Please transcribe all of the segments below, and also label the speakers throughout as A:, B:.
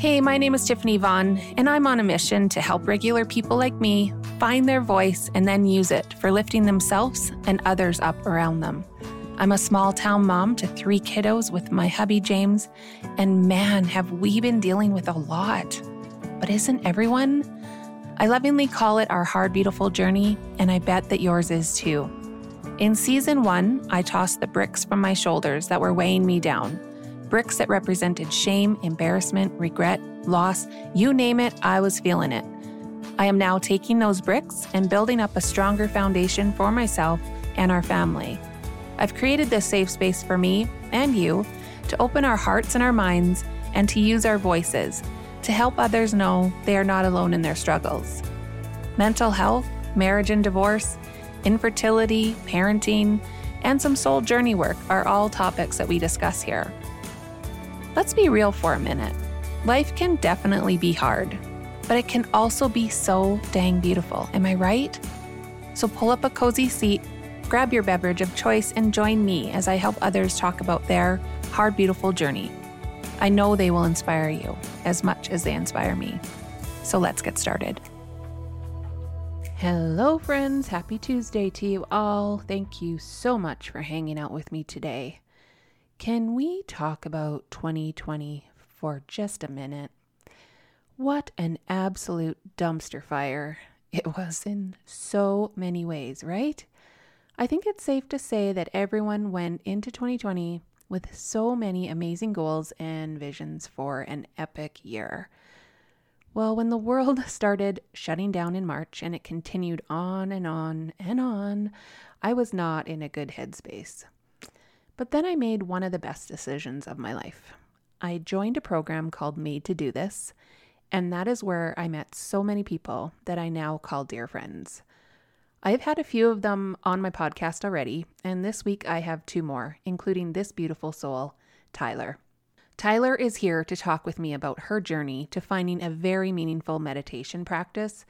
A: Hey, my name is Tiffany Vaughn, and I'm on a mission to help regular people like me find their voice and then use it for lifting themselves and others up around them. I'm a small town mom to three kiddos with my hubby James, and man, have we been dealing with a lot. But isn't everyone? I lovingly call it our hard, beautiful journey, and I bet that yours is too. In season one, I tossed the bricks from my shoulders that were weighing me down. Bricks that represented shame, embarrassment, regret, loss you name it, I was feeling it. I am now taking those bricks and building up a stronger foundation for myself and our family. I've created this safe space for me and you to open our hearts and our minds and to use our voices to help others know they are not alone in their struggles. Mental health, marriage and divorce, infertility, parenting, and some soul journey work are all topics that we discuss here. Let's be real for a minute. Life can definitely be hard, but it can also be so dang beautiful. Am I right? So pull up a cozy seat, grab your beverage of choice, and join me as I help others talk about their hard, beautiful journey. I know they will inspire you as much as they inspire me. So let's get started. Hello, friends. Happy Tuesday to you all. Thank you so much for hanging out with me today. Can we talk about 2020 for just a minute? What an absolute dumpster fire it was in so many ways, right? I think it's safe to say that everyone went into 2020 with so many amazing goals and visions for an epic year. Well, when the world started shutting down in March and it continued on and on and on, I was not in a good headspace. But then I made one of the best decisions of my life. I joined a program called Made to Do This, and that is where I met so many people that I now call dear friends. I've had a few of them on my podcast already, and this week I have two more, including this beautiful soul, Tyler. Tyler is here to talk with me about her journey to finding a very meaningful meditation practice,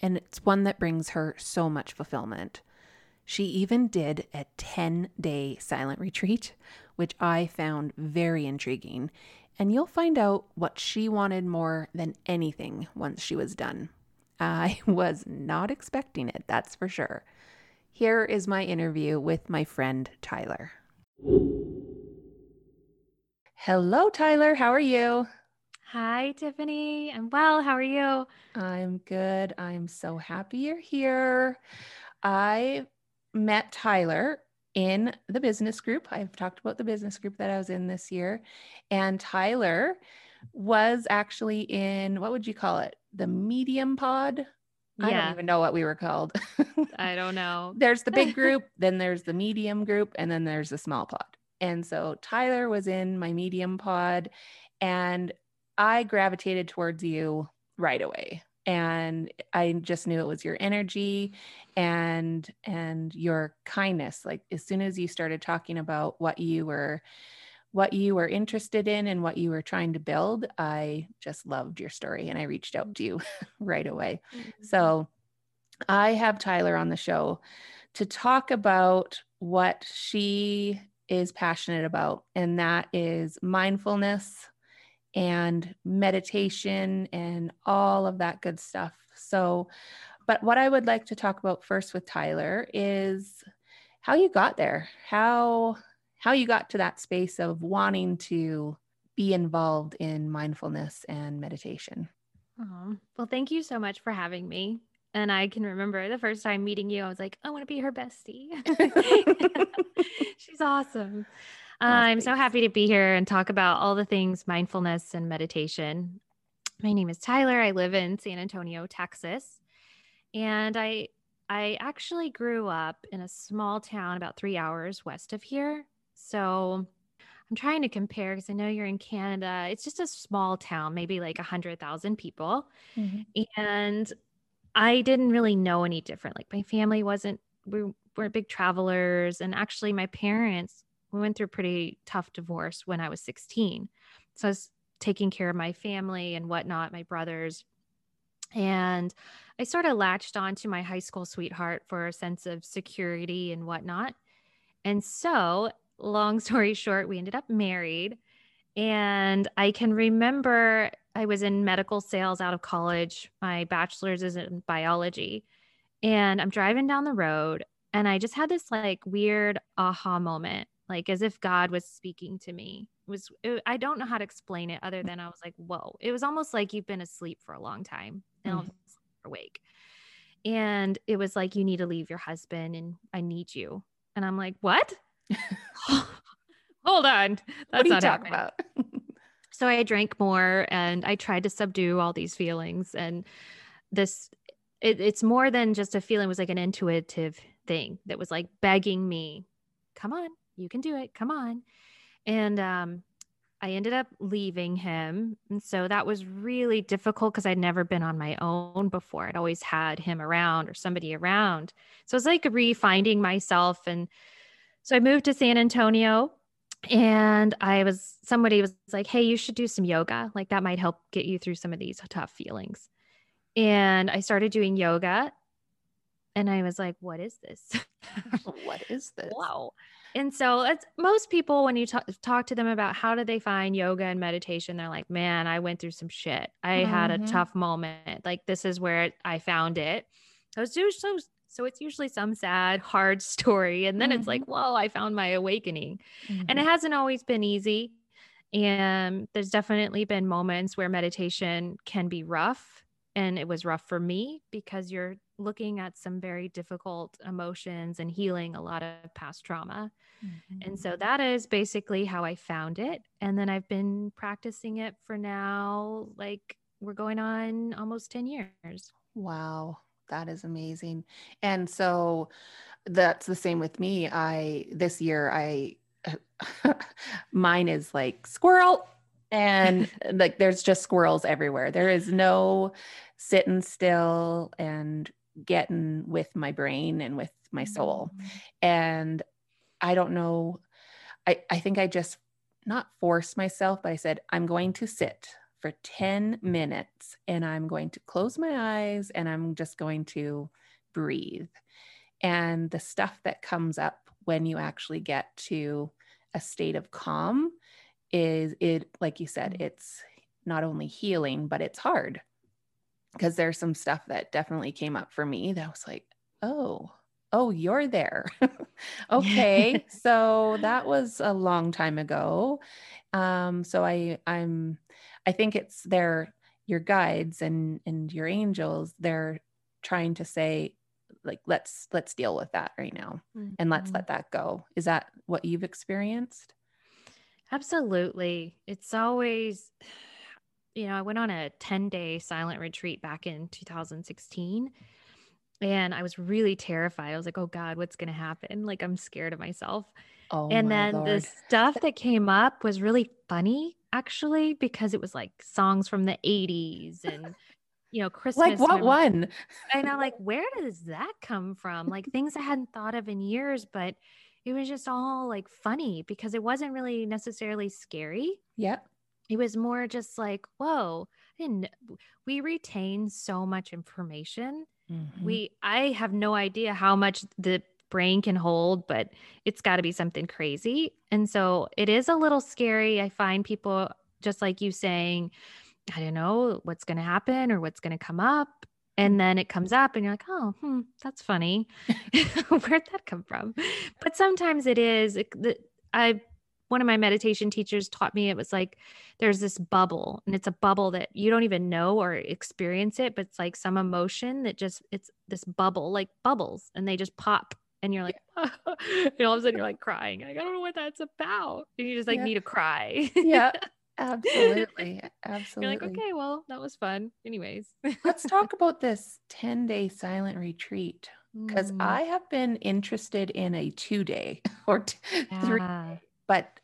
A: and it's one that brings her so much fulfillment. She even did a 10 day silent retreat, which I found very intriguing, and you'll find out what she wanted more than anything once she was done. I was not expecting it, that's for sure. Here is my interview with my friend Tyler. Hello, Tyler. How are you?
B: Hi, Tiffany. I'm well. How are you?
A: I'm good. I'm so happy you're here. I met Tyler in the business group. I've talked about the business group that I was in this year. And Tyler was actually in what would you call it? The medium pod? Yeah. I don't even know what we were called.
B: I don't know.
A: there's the big group, then there's the medium group, and then there's the small pod. And so Tyler was in my medium pod and I gravitated towards you right away. And I just knew it was your energy and and your kindness. Like as soon as you started talking about what you were what you were interested in and what you were trying to build, I just loved your story and I reached out to you right away. Mm-hmm. So I have Tyler on the show to talk about what she is passionate about, and that is mindfulness and meditation and all of that good stuff. So, but what I would like to talk about first with Tyler is how you got there, how how you got to that space of wanting to be involved in mindfulness and meditation.
B: Oh, well, thank you so much for having me. And I can remember the first time meeting you, I was like, I want to be her bestie. She's awesome. I'm so happy to be here and talk about all the things mindfulness and meditation. My name is Tyler. I live in San Antonio, Texas. And I I actually grew up in a small town about 3 hours west of here. So I'm trying to compare because I know you're in Canada. It's just a small town, maybe like 100,000 people. Mm-hmm. And I didn't really know any different. Like my family wasn't, we weren't big travelers. And actually, my parents, we went through a pretty tough divorce when I was 16. So I was taking care of my family and whatnot, my brothers. And I sort of latched on to my high school sweetheart for a sense of security and whatnot. And so, long story short, we ended up married. And I can remember I was in medical sales out of college. My bachelor's is in biology. And I'm driving down the road and I just had this like weird aha moment, like as if God was speaking to me. It was it, I don't know how to explain it other than I was like, whoa. It was almost like you've been asleep for a long time and mm-hmm. awake. And it was like you need to leave your husband and I need you. And I'm like, what? Hold on. That's not happening. about. so I drank more and I tried to subdue all these feelings and this it, it's more than just a feeling it was like an intuitive thing that was like begging me come on you can do it come on and um I ended up leaving him. And so that was really difficult because I'd never been on my own before. I'd always had him around or somebody around. So it's like refinding myself. And so I moved to San Antonio and I was, somebody was like, hey, you should do some yoga. Like that might help get you through some of these tough feelings. And I started doing yoga and I was like, what is this?
A: what is this?
B: Wow. And so it's most people when you talk, talk to them about how did they find yoga and meditation, they're like, man, I went through some shit. I mm-hmm. had a mm-hmm. tough moment. Like this is where I found it. So it's usually, so it's usually some sad, hard story. And then mm-hmm. it's like, mm-hmm. whoa, I found my awakening. Mm-hmm. And it mm-hmm. hasn't always been easy. And there's definitely been moments where meditation can be rough. And it was rough for me because you're looking at some very difficult emotions and healing a lot of past trauma. Mm-hmm. And so that is basically how I found it. And then I've been practicing it for now, like we're going on almost 10 years.
A: Wow. That is amazing. And so that's the same with me. I, this year, I, mine is like squirrel and like there's just squirrels everywhere. There is no sitting still and getting with my brain and with my soul. Mm-hmm. And I don't know, I, I think I just not forced myself, but I said, I'm going to sit for 10 minutes and I'm going to close my eyes and I'm just going to breathe. And the stuff that comes up when you actually get to a state of calm is it, like you said, mm-hmm. it's not only healing, but it's hard because there's some stuff that definitely came up for me that was like, oh, oh, you're there. okay. so that was a long time ago. Um, so I I'm I think it's their your guides and and your angels, they're trying to say, like, let's let's deal with that right now mm-hmm. and let's mm-hmm. let that go. Is that what you've experienced?
B: Absolutely. It's always you know, I went on a 10 day silent retreat back in 2016 and I was really terrified. I was like, oh God, what's going to happen? Like, I'm scared of myself. Oh, and then Lord. the stuff that came up was really funny, actually, because it was like songs from the 80s and, you know, Christmas.
A: like, what one?
B: And I'm like, where does that come from? Like, things I hadn't thought of in years, but it was just all like funny because it wasn't really necessarily scary.
A: Yep
B: it was more just like, whoa, and we retain so much information. Mm-hmm. We I have no idea how much the brain can hold, but it's got to be something crazy. And so it is a little scary. I find people just like you saying, I don't know what's going to happen or what's going to come up. And then it comes up and you're like, oh, hmm, that's funny. Where'd that come from? But sometimes it is. I one of my meditation teachers taught me it was like there's this bubble and it's a bubble that you don't even know or experience it but it's like some emotion that just it's this bubble like bubbles and they just pop and you're like and all of a sudden you're like crying like i don't know what that's about and you just like yeah. need to cry
A: yeah absolutely absolutely
B: you're like okay well that was fun anyways
A: let's talk about this 10 day silent retreat because mm. i have been interested in a two day or t- yeah. three but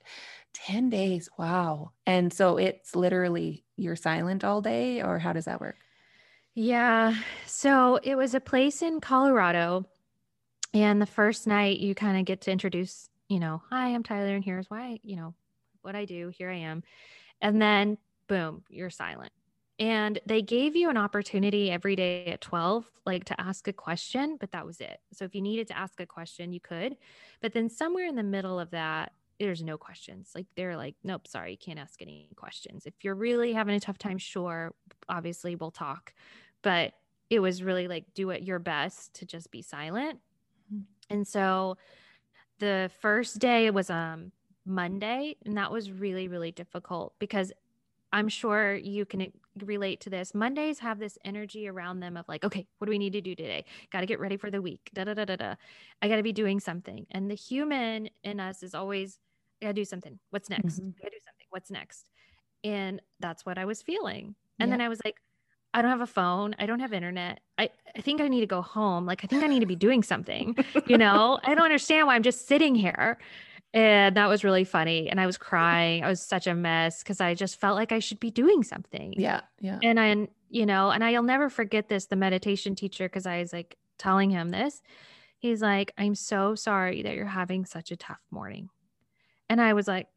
A: 10 days wow. And so it's literally you're silent all day or how does that work?
B: Yeah so it was a place in colorado and the first night you kind of get to introduce you know hi i'm tyler and here's why you know what i do here i am and then boom you're silent. And they gave you an opportunity every day at 12 like to ask a question but that was it. So if you needed to ask a question you could but then somewhere in the middle of that there's no questions. Like they're like, nope, sorry, you can't ask any questions. If you're really having a tough time, sure, obviously we'll talk. But it was really like do it your best to just be silent. Mm-hmm. And so the first day was um Monday, and that was really, really difficult because I'm sure you can relate to this. Mondays have this energy around them of like, okay, what do we need to do today? Got to get ready for the week. Da da da da da. I got to be doing something. And the human in us is always, I got to do something. What's next? Mm-hmm. I got to do something. What's next? And that's what I was feeling. And yeah. then I was like, I don't have a phone. I don't have internet. I, I think I need to go home. Like, I think I need to be doing something. you know, I don't understand why I'm just sitting here. And that was really funny. And I was crying. I was such a mess because I just felt like I should be doing something.
A: Yeah. Yeah.
B: And I, you know, and I'll never forget this, the meditation teacher, because I was like telling him this. He's like, I'm so sorry that you're having such a tough morning. And I was like,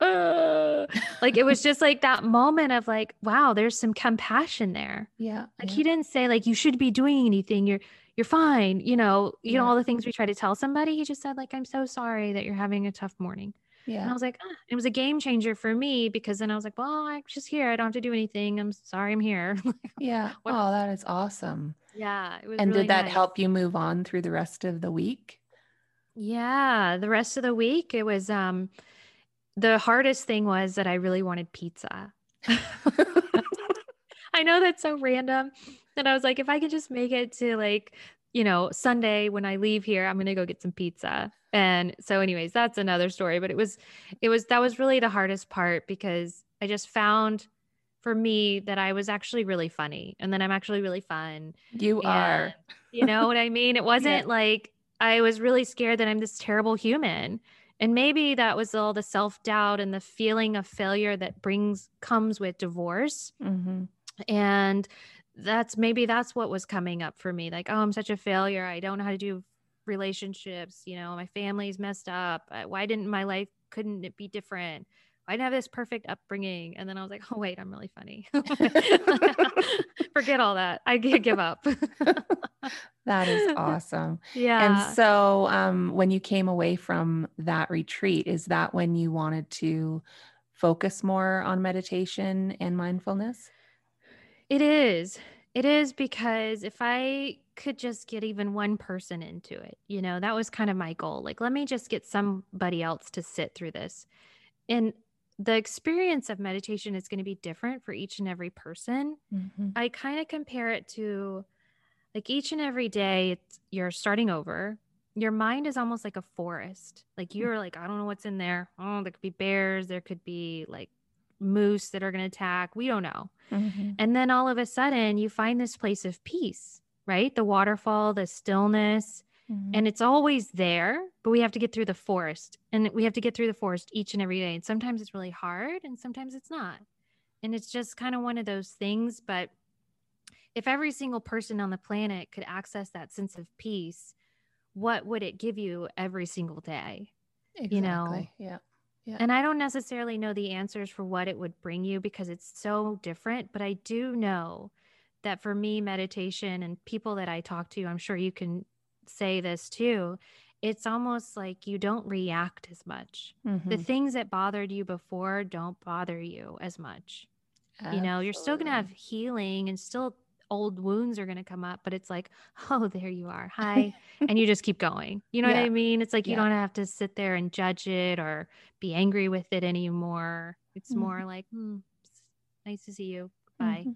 B: uh, like it was just like that moment of like, wow, there's some compassion there.
A: Yeah.
B: Like
A: yeah.
B: he didn't say like you should be doing anything. You're you're fine. You know, you yeah. know, all the things we try to tell somebody. He just said, like, I'm so sorry that you're having a tough morning.
A: Yeah.
B: And I was like, ah. it was a game changer for me because then I was like, well, I'm just here. I don't have to do anything. I'm sorry I'm here.
A: yeah. What? Oh, that is awesome.
B: Yeah. It
A: was and
B: really
A: did that
B: nice.
A: help you move on through the rest of the week?
B: Yeah. The rest of the week, it was, um, the hardest thing was that I really wanted pizza. I know that's so random, and I was like, if I could just make it to like, you know, Sunday when I leave here, I'm going to go get some pizza. And so, anyways, that's another story. But it was, it was, that was really the hardest part because I just found for me that I was actually really funny and then I'm actually really fun.
A: You
B: and,
A: are.
B: You know what I mean? It wasn't yeah. like I was really scared that I'm this terrible human. And maybe that was all the self doubt and the feeling of failure that brings comes with divorce. Mm-hmm. And that's maybe that's what was coming up for me like oh i'm such a failure i don't know how to do relationships you know my family's messed up why didn't my life couldn't it be different I didn't have this perfect upbringing. And then I was like, oh, wait, I'm really funny. Forget all that. I give up.
A: that is awesome.
B: Yeah.
A: And so um, when you came away from that retreat, is that when you wanted to focus more on meditation and mindfulness?
B: It is. It is because if I could just get even one person into it, you know, that was kind of my goal. Like, let me just get somebody else to sit through this. And the experience of meditation is going to be different for each and every person. Mm-hmm. I kind of compare it to like each and every day, you're starting over. Your mind is almost like a forest. Like, mm. you're like, I don't know what's in there. Oh, there could be bears, there could be like moose that are going to attack. We don't know. Mm-hmm. And then all of a sudden, you find this place of peace, right? The waterfall, the stillness, mm-hmm. and it's always there, but we have to get through the forest and we have to get through the forest each and every day. And sometimes it's really hard and sometimes it's not. And it's just kind of one of those things. But if every single person on the planet could access that sense of peace, what would it give you every single day?
A: Exactly.
B: You know?
A: Yeah.
B: Yeah. And I don't necessarily know the answers for what it would bring you because it's so different, but I do know that for me, meditation and people that I talk to, I'm sure you can say this too. It's almost like you don't react as much. Mm-hmm. The things that bothered you before don't bother you as much. Absolutely. You know, you're still going to have healing and still old wounds are going to come up, but it's like, oh, there you are. Hi. and you just keep going. You know yeah. what I mean? It's like you yeah. don't have to sit there and judge it or be angry with it anymore. It's mm-hmm. more like, hmm, nice to see you. Bye. Mm-hmm.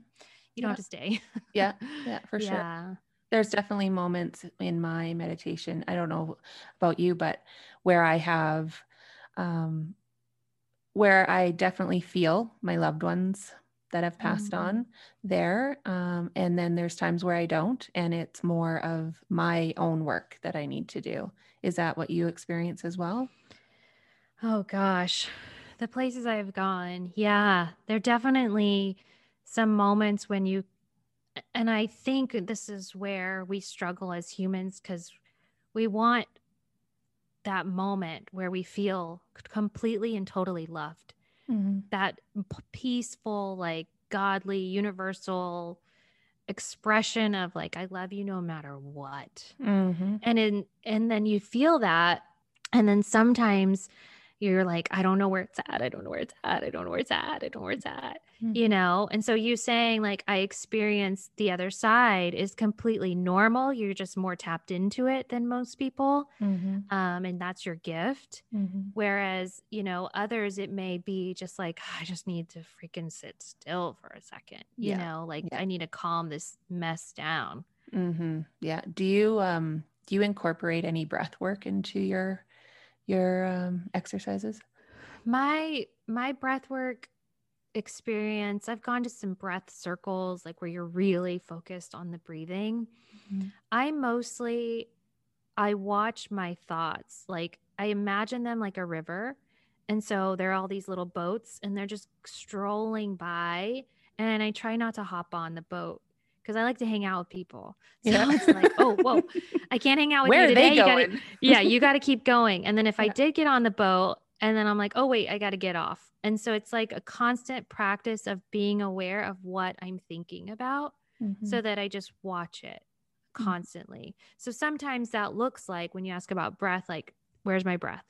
B: You don't yeah. have to stay.
A: yeah. Yeah, for sure. There's definitely moments in my meditation. I don't know about you, but where I have, um, where I definitely feel my loved ones that have passed mm-hmm. on there. Um, and then there's times where I don't, and it's more of my own work that I need to do. Is that what you experience as well?
B: Oh, gosh. The places I've gone, yeah, there are definitely some moments when you, and I think this is where we struggle as humans because we want that moment where we feel completely and totally loved mm-hmm. that peaceful, like godly, universal expression of like I love you no matter what. Mm-hmm. And in and then you feel that and then sometimes you're like, I don't know where it's at. I don't know where it's at. I don't know where it's at. I don't know where it's at.
A: Mhm.
B: You know? And so you saying like I experienced the other side is completely normal. You're just more tapped into it than most people.
A: Mhm.
B: Um, and that's your gift.
A: Mhm.
B: Whereas, you know, others, it may be just like, I just need to freaking sit still for a second. You
A: Yeah.
B: know, like
A: Yeah.
B: I need to calm this mess down.
A: Mhm. Yeah. Do you um do you incorporate any breath work into your your um exercises?
B: My my breath work experience, I've gone to some breath circles like where you're really focused on the breathing.
A: Mhm.
B: I mostly I watch my thoughts. Like I imagine them like a river. And so there are all these little boats and they're just strolling by and I try not to hop on the boat because I like to hang out with people. So
A: Yeah.
B: it's like, oh, whoa, I can't hang out with
A: Where
B: you
A: are
B: today.
A: they
B: You gotta- yeah, you got to keep going. And then if I did get on the boat and then I'm like, oh, wait, I got to get off. And so it's like a constant practice of being aware of what I'm thinking about
A: Mhm.
B: so that I just watch it
A: Mhm.
B: constantly. So sometimes that looks like when you ask about breath, like, where's my breath?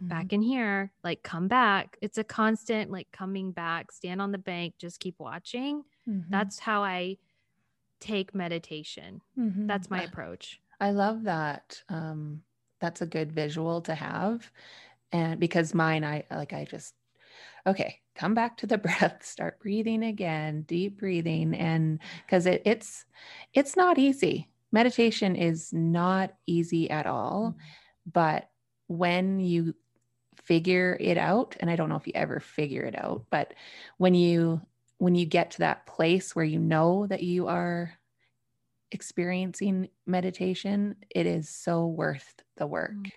A: Mhm.
B: Back in here, like, come back. It's a constant, like, coming back, stand on the bank, just keep watching.
A: Mhm.
B: That's how I take meditation.
A: Mhm.
B: That's my approach.
A: I love that. Um, that's a good visual to have. And because mine, I like, I just, okay, come back to the breath, start breathing again, deep breathing. And because it, it's, it's not easy. Meditation is not easy at all. Mm-hmm. But when you figure it out, and I don't know if you ever figure it out, but when you, when you get to that place where you know that you are experiencing meditation, it is so worth the work.
B: Mm.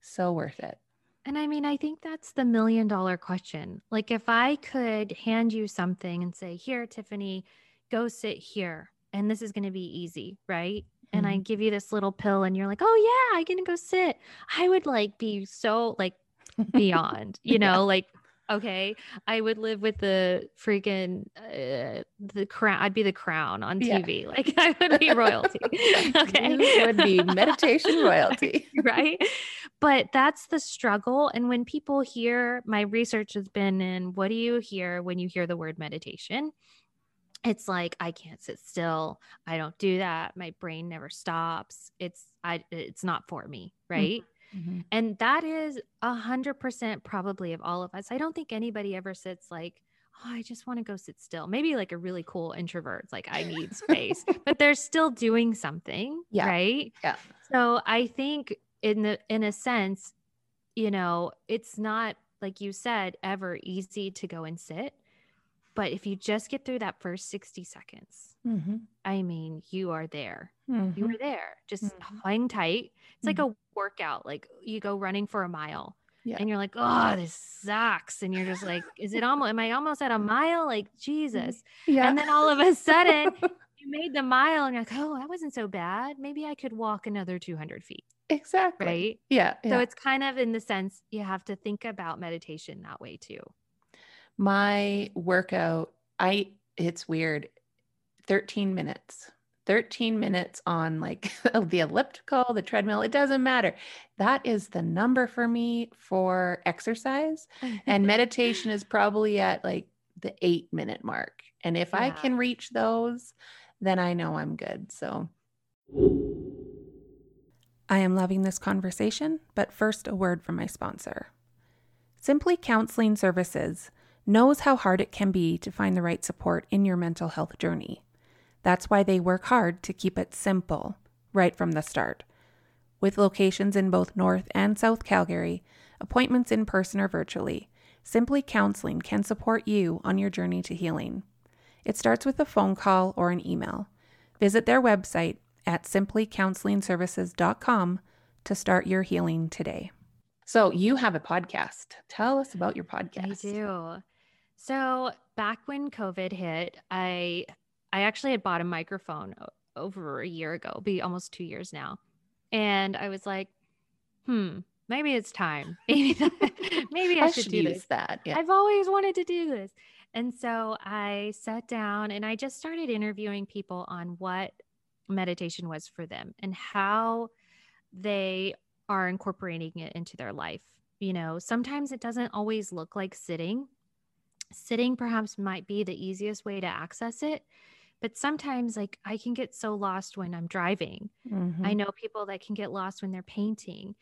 A: So worth it.
B: And I mean, I think that's the million dollar question. Like, if I could hand you something and say, Here, Tiffany, go sit here, and this is going to be easy, right? And I give you this little pill, and you're like, Oh, yeah, I'm going to go sit. I would like be so like beyond, you
A: Yeah.
B: know, like, okay, I would live with the freaking, uh, the crown. I'd be the crown on
A: Yeah.
B: TV. Like, I would be royalty. okay.
A: You would be meditation royalty.
B: right? But that's the struggle. And when people hear my research has been in what do you hear when you hear the word meditation? It's like I can't sit still. I don't do that. My brain never stops. It's I it's not for me, right?
A: Mhm.
B: And that is a hundred percent probably of all of us. I don't think anybody ever sits like, oh, I just want to go sit still. Maybe like a really cool introvert. It's like I need space, but they're still doing something,
A: Yeah.
B: right?
A: Yeah.
B: So I think in the in a sense, you know, it's not like you said ever easy to go and sit. But if you just get through that first 60 seconds,
A: Mhm.
B: I mean, you are there. You
A: Mhm.
B: are there. Just
A: Mhm.
B: hang tight. It's like a workout. Like you go running for a mile
A: Yeah.
B: and you're like, oh, this sucks. And you're just like, is it almost, am I almost at a mile? Like, Jesus.
A: Yeah.
B: And then all of a sudden, you made the mile and you're like, oh, that wasn't so bad. Maybe I could walk another 200 feet.
A: exactly.
B: Right.
A: Yeah.
B: So
A: yeah.
B: it's kind of in the sense you have to think about meditation that way too.
A: my workout, I it's weird. 13 minutes. 13 minutes on like the elliptical, the treadmill, it doesn't matter. That is the number for me for exercise. And meditation is probably at like the eight minute mark. And if I can reach those, then I know I'm good. So I am loving this conversation, but first, a word from my sponsor. Simply Counseling Services knows how hard it can be to find the right support in your mental health journey. That's why they work hard to keep it simple right from the start. With locations in both North and South Calgary, appointments in person or virtually, Simply Counseling can support you on your journey to healing. It starts with a phone call or an email. Visit their website at simplycounselingservices.com to start your healing today. So, you have a podcast. Tell us about your podcast.
B: I do. So back when COVID hit, I I actually had bought a microphone over a year ago, be almost two years now. And I was like, hmm, maybe it's time. Maybe maybe I,
A: I
B: should,
A: should
B: do this.
A: that. Yeah.
B: I've always wanted to do this. And so I sat down and I just started interviewing people on what meditation was for them and how they are incorporating it into their life. You know, sometimes it doesn't always look like sitting. Sitting perhaps might be the easiest way to access it, but sometimes like I can get so lost when I'm driving. Mm-hmm. I know people that can get lost when they're painting.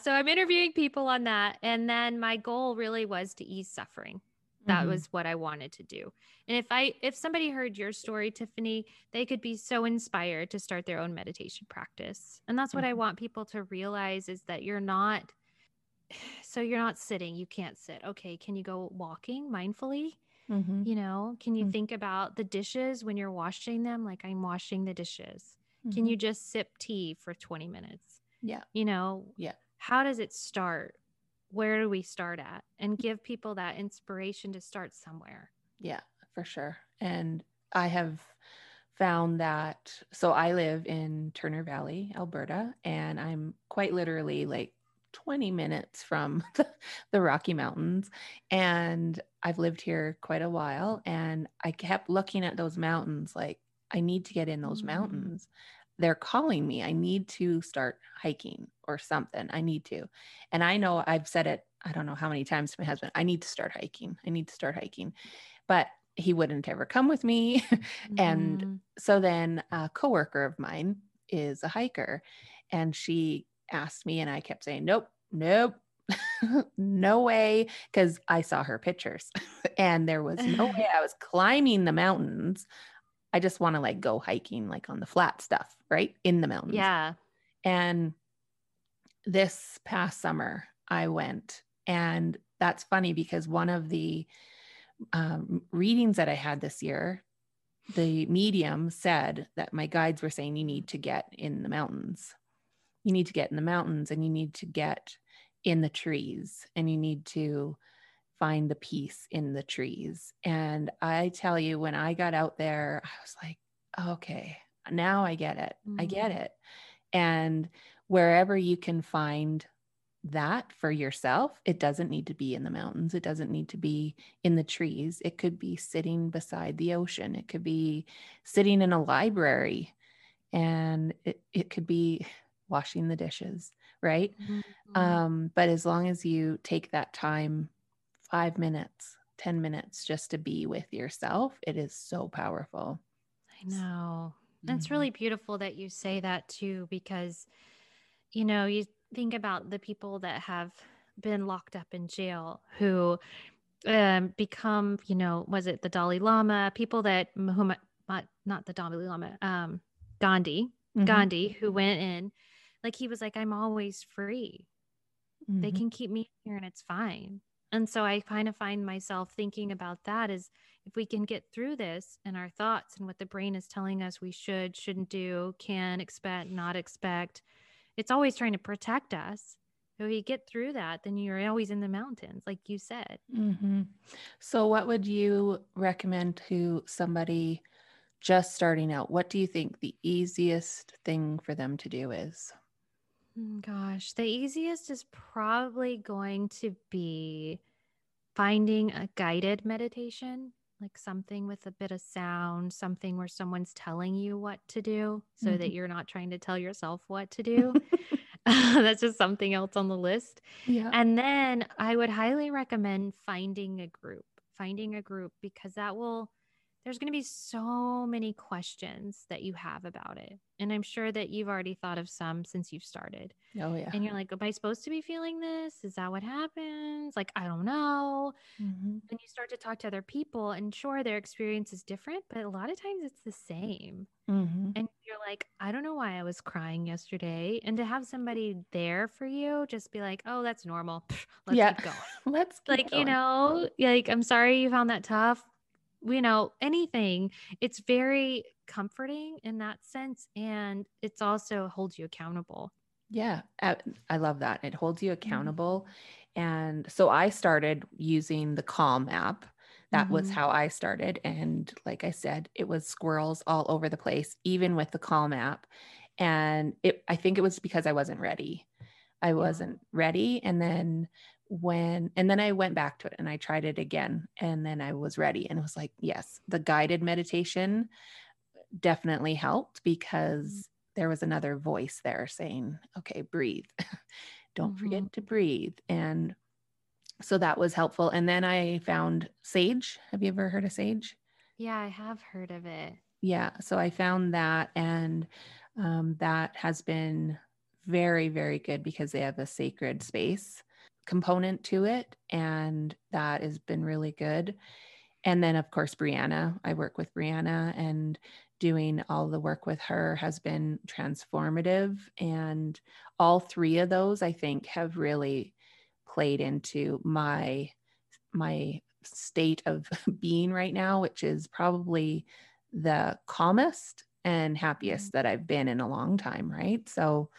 B: So I'm interviewing people on that and then my goal really was to ease suffering that mm-hmm. was what i wanted to do and if i if somebody heard your story tiffany they could be so inspired to start their own meditation practice and that's what mm-hmm. i want people to realize is that you're not so you're not sitting you can't sit okay can you go walking mindfully mm-hmm. you know can you mm-hmm. think about the dishes when you're washing them? Like i'm washing the dishes. Can you mm-hmm. just sip tea for 20 minutes?
A: Yeah.
B: You know
A: yeah.
B: how does it start? Where do we start at? And give people that inspiration to start somewhere.
A: Yeah for sure. And i have found that so i live in turner valley alberta and i'm quite literally like 20 minutes from the, the rocky mountains and i've lived here quite a while and i kept looking at those mountains like i need to get in those mm-hmm. mountains they're calling me. I need to start hiking or something. I need to. And I know I've said it, I don't know how many times to my husband, I need to start hiking. I need to start hiking. But he wouldn't ever come with me. and mm. so then a coworker of mine is a hiker and she asked me and I kept saying, "Nope, nope." no way because I saw her pictures and there was no way I was climbing the mountains I just want to like go hiking like on the flat stuff, right? In the mountains.
B: Yeah.
A: And this past summer I went and that's funny because one of the um, readings that I had this year, the medium said that my guides were saying you need to get in the mountains. You need to get in the mountains and you need to get in the trees and you need to find the peace in the trees. And I tell you, when I got out there, I was like, okay, now I get it. Mm-hmm. I get mm-hmm. it. And wherever you can find that for yourself, it doesn't need to be in the mountains. It doesn't need to be in the trees. It could be sitting beside the ocean. It could be sitting in a library and it, it could be washing the dishes, right? Mm-hmm. Um, but as long as you take that time five minutes, 10 minutes just to be with yourself, it is so powerful.
B: I know. Mm-hmm. It's really beautiful that you say that too, because, you know, you think about the people that have been locked up in jail who um, become, you know, was it the Dalai Lama, people that Muhammad, not the Dalai Lama, um, Gandhi, mm-hmm. Gandhi, who went in, like he was like, I'm always free. Mm-hmm. They can keep me here and it's fine. And so I kind of find myself thinking about that is if we can get through this and our thoughts and what the brain is telling us we should, shouldn't do, can expect, not expect, it's always trying to protect us. If we get through that, then you're always in the mountains, like you said.
A: Mm-hmm. So, what would you recommend to somebody just starting out? What do you think the easiest thing for them to do is?
B: Mm, gosh, the easiest is probably going to be finding a guided meditation, like something with a bit of sound, something where someone's telling you what to do so mm-hmm. that you're not trying to tell yourself what to do. That's just something else on the list.
A: Yeah.
B: And then I would highly recommend finding a group, finding a group because that will there's going to be so many questions that you have about it. And I'm sure that you've already thought of some since you've started.
A: Oh, yeah.
B: And you're like, am I supposed to be feeling this? Is that what happens? Like, I don't know. Mm-hmm. And you start to talk to other people, and sure, their experience is different, but a lot of times it's the same. Mm-hmm. And you're like, I don't know why I was crying yesterday. And to have somebody there for you, just be like, oh, that's normal. Let's yeah. keep going.
A: Let's
B: keep like,
A: going.
B: you know, like, I'm sorry you found that tough you know, anything, it's very comforting in that sense. And it's also holds you accountable.
A: Yeah, I love that. It holds you mm-hmm. accountable. Mm-hmm. And so I started using the Calm app. That mm-hmm. was how I started. And like I said, it was squirrels all over the place, even with the Calm app. And it, I think it was because I wasn't ready. I wasn't ready. And then when and then I went back to it and I tried it again and then I was ready and it was like yes the guided meditation definitely helped because there was another voice there saying, okay, breathe. Don't
B: Mhm.
A: forget to breathe. And so that was helpful. And then I found Sage. Have you ever heard of Sage?
B: Yeah, I have heard of it.
A: Yeah. So I found that, and um, that has been very, very good because they have a sacred space component to it. And that has been really good. And then, of course, Brianna. I work with Brianna, and doing all the work with her has been transformative. And all three of those, I think, have really played into my my state of being right now, which is probably the calmest and happiest mm-hmm. that I've been in a long time, right? So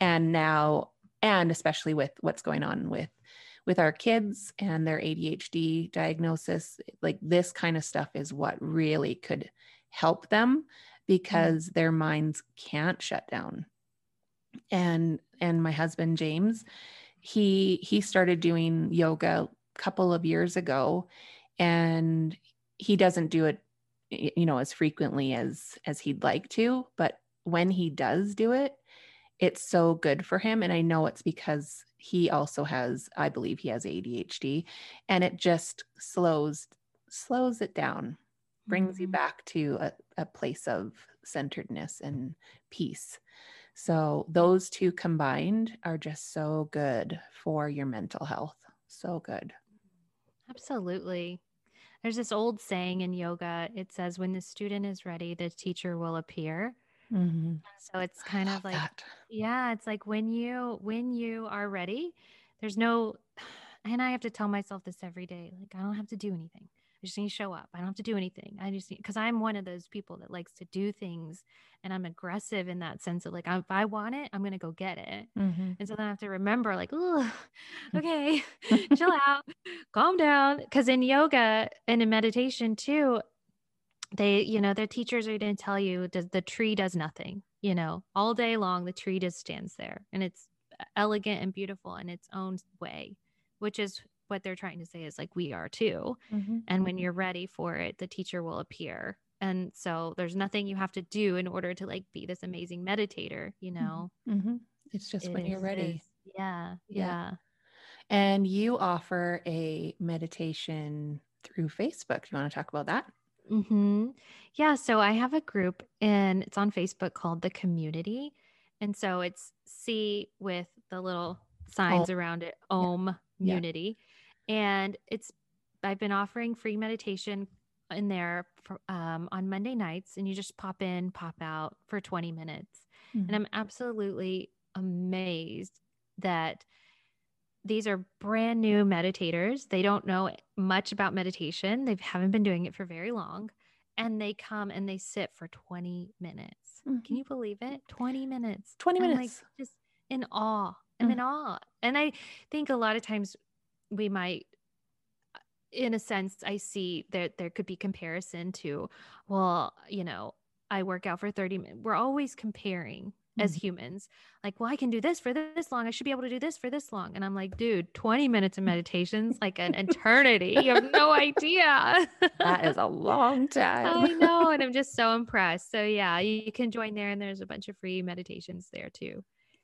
A: and now and especially with what's going on with with our kids and their ADHD diagnosis, like this kind of stuff is what really could help them mm-hmm. because their minds can't shut down. And and my husband James, he he started doing yoga a couple of years ago and he doesn't do it you know as frequently as as he'd like to, but when he does do it, it's so good for him and I know it's because he also has I believe he has ADHD and it just slows slows it down brings you
B: Mhm.
A: back to a, a place of centeredness and peace. So those two combined are just so good for your mental health. So good.
B: Absolutely. There's this old saying in yoga. It says, when the student is ready, the teacher will appear. So it's kind of like,
A: that.
B: yeah, it's like when you when you are ready, there's no and I have to tell myself this every day. Like I don't have to do anything. I just need to show up. I don't have to do anything. I just because I'm one of those people that likes to do things and I'm aggressive in that sense of like if I want it, I'm gonna go get it.
A: Mhm.
B: And so then I have to remember, like, okay, chill out, calm down. Because in yoga and in meditation too, they, you know, their teachers are going to tell you does the tree does nothing. You know, all day long the tree just stands there, and it's elegant and beautiful in its own way, which is what they're trying to say is like we are too.
A: Mhm.
B: And when you're ready for it, the teacher will appear. And so there's nothing you have to do in order to like be this amazing meditator, you know.
A: Mhm. It's just
B: It
A: when you're ready.
B: is- Yeah,
A: Yeah.
B: yeah.
A: And you offer a meditation through Facebook. Do you want to talk about that?
B: Hmm Yeah. So I have a group and it's on Facebook called The Community. And so it's C with the little signs around it, Om
A: Yeah.
B: Unity. And it's, I've been offering free meditation in there for, um, on Monday nights. And you just pop in, pop out for 20 minutes.
A: Mhm.
B: And I'm absolutely amazed that these are brand new meditators. They don't know much about meditation. They haven't been doing it for very long. And they come and they sit for 20 minutes.
A: Mhm.
B: Can you believe it? 20 minutes.
A: 20
B: I'm,
A: minutes.
B: like just in awe. I'm in awe. And I think a lot of times we might in a sense I see that there could be comparison to well, you know, I work out for 30 minutes. We're always comparing as
A: Mhm.
B: humans. Like, well, I can do this for this long. I should be able to do this for this long. And I'm like, dude, 20 minutes of meditation's like an eternity. You have no idea.
A: That is a long time.
B: I know. And I'm just so impressed. So, yeah, you you can join there, and there's a bunch of free meditations there too.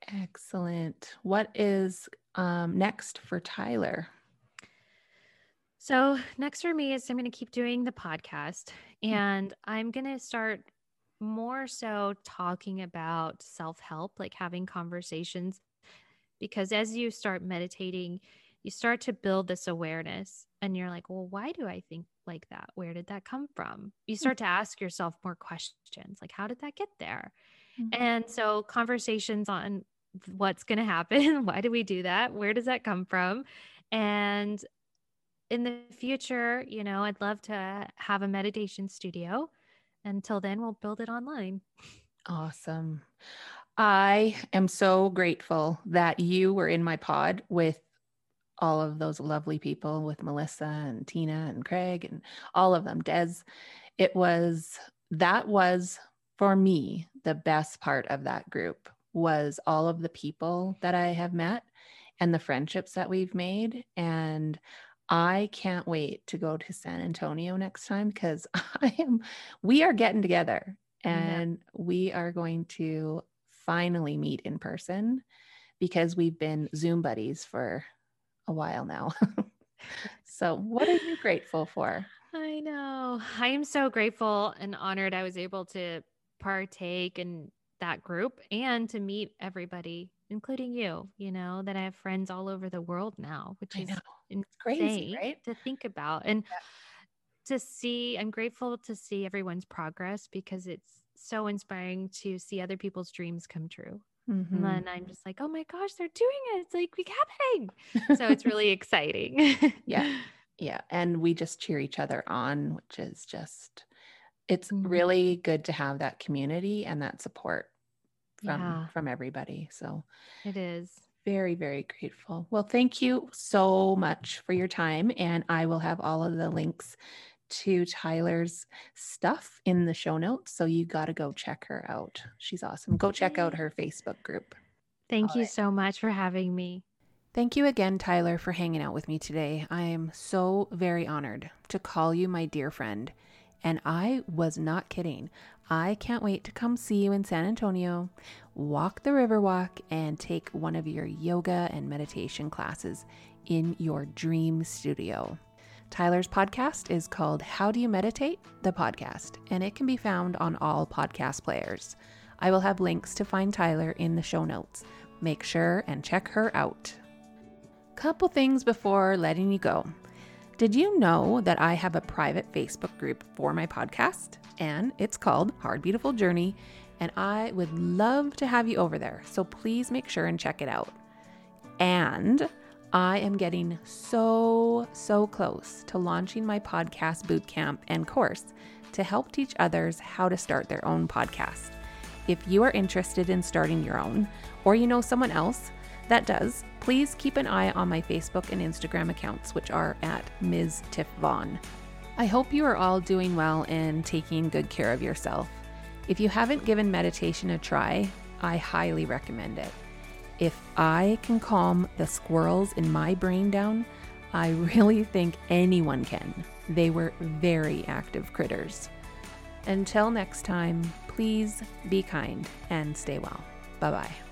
A: Excellent. What is um, next for Tyler?
B: So, next for me is I'm going to keep doing the podcast, and I'm going to start more so talking about self help, like having conversations. Because as you start meditating, you start to build this awareness, and you're like, well, why do I think like that? Where did that come from? You start to ask yourself more questions like, how did that get there?
A: Mhm.
B: And so, conversations on what's going to happen. Why do we do that? Where does that come from? And in the future, you know, I'd love to have a meditation studio. Until then, we'll build it online.
A: Awesome. I am so grateful that you were in my pod with all of those lovely people with Melissa and Tina and Craig and all of them. Des, it was that was for me the best part of that group was all of the people that I have met and the friendships that we've made and I can't wait to go to San Antonio next time because I am we are getting together
B: Yeah.
A: and we are going to finally meet in person because we've been Zoom buddies for a while now. so, what are you grateful for?
B: I know. I am so grateful and honored I was able to partake in that group and to meet everybody, including you, you know, that I have friends all over the world now, which is
A: it's crazy, right?
B: To think about and yeah. to see, I'm grateful to see everyone's progress because it's so inspiring to see other people's dreams come true. Mm-hmm. And then I'm just like, oh my gosh, they're doing it. It's like we happening. so it's really exciting.
A: yeah. Yeah. And we just cheer each other on, which is just, it's mm-hmm. really good to have that community and that support from yeah. from everybody. So
B: it is
A: very, very grateful. Well, thank you so much for your time. And I will have all of the links to Tyler's stuff in the show notes. So you got to go check her out. She's awesome. Go check out her Facebook group.
B: Thank All you right. so much for having me.
A: Thank you again, Tyler, for hanging out with me today. I am so very honored to call you my dear friend. And I was not kidding. I can't wait to come see you in San Antonio, walk the Riverwalk, and take one of your yoga and meditation classes in your dream studio. Tyler's podcast is called How Do You Meditate? The Podcast, and it can be found on all podcast players. I will have links to find Tyler in the show notes. Make sure and check her out. Couple things before letting you go. Did you know that I have a private Facebook group for my podcast? And it's called Hard Beautiful Journey, and I would love to have you over there. So please make sure and check it out. And I am getting so, so close to launching my podcast bootcamp and course to help teach others how to start their own podcast. If you are interested in starting your own, or you know someone else that does, please keep an eye on my Facebook and Instagram accounts, which are at Ms. Tiff Vaughn. I hope you are all doing well and taking good care of yourself. If you haven't given meditation a try, I highly recommend it. If I can calm the squirrels in my brain down, I really think anyone can. They were very active critters. Until next time, please be kind and stay well. Bye bye.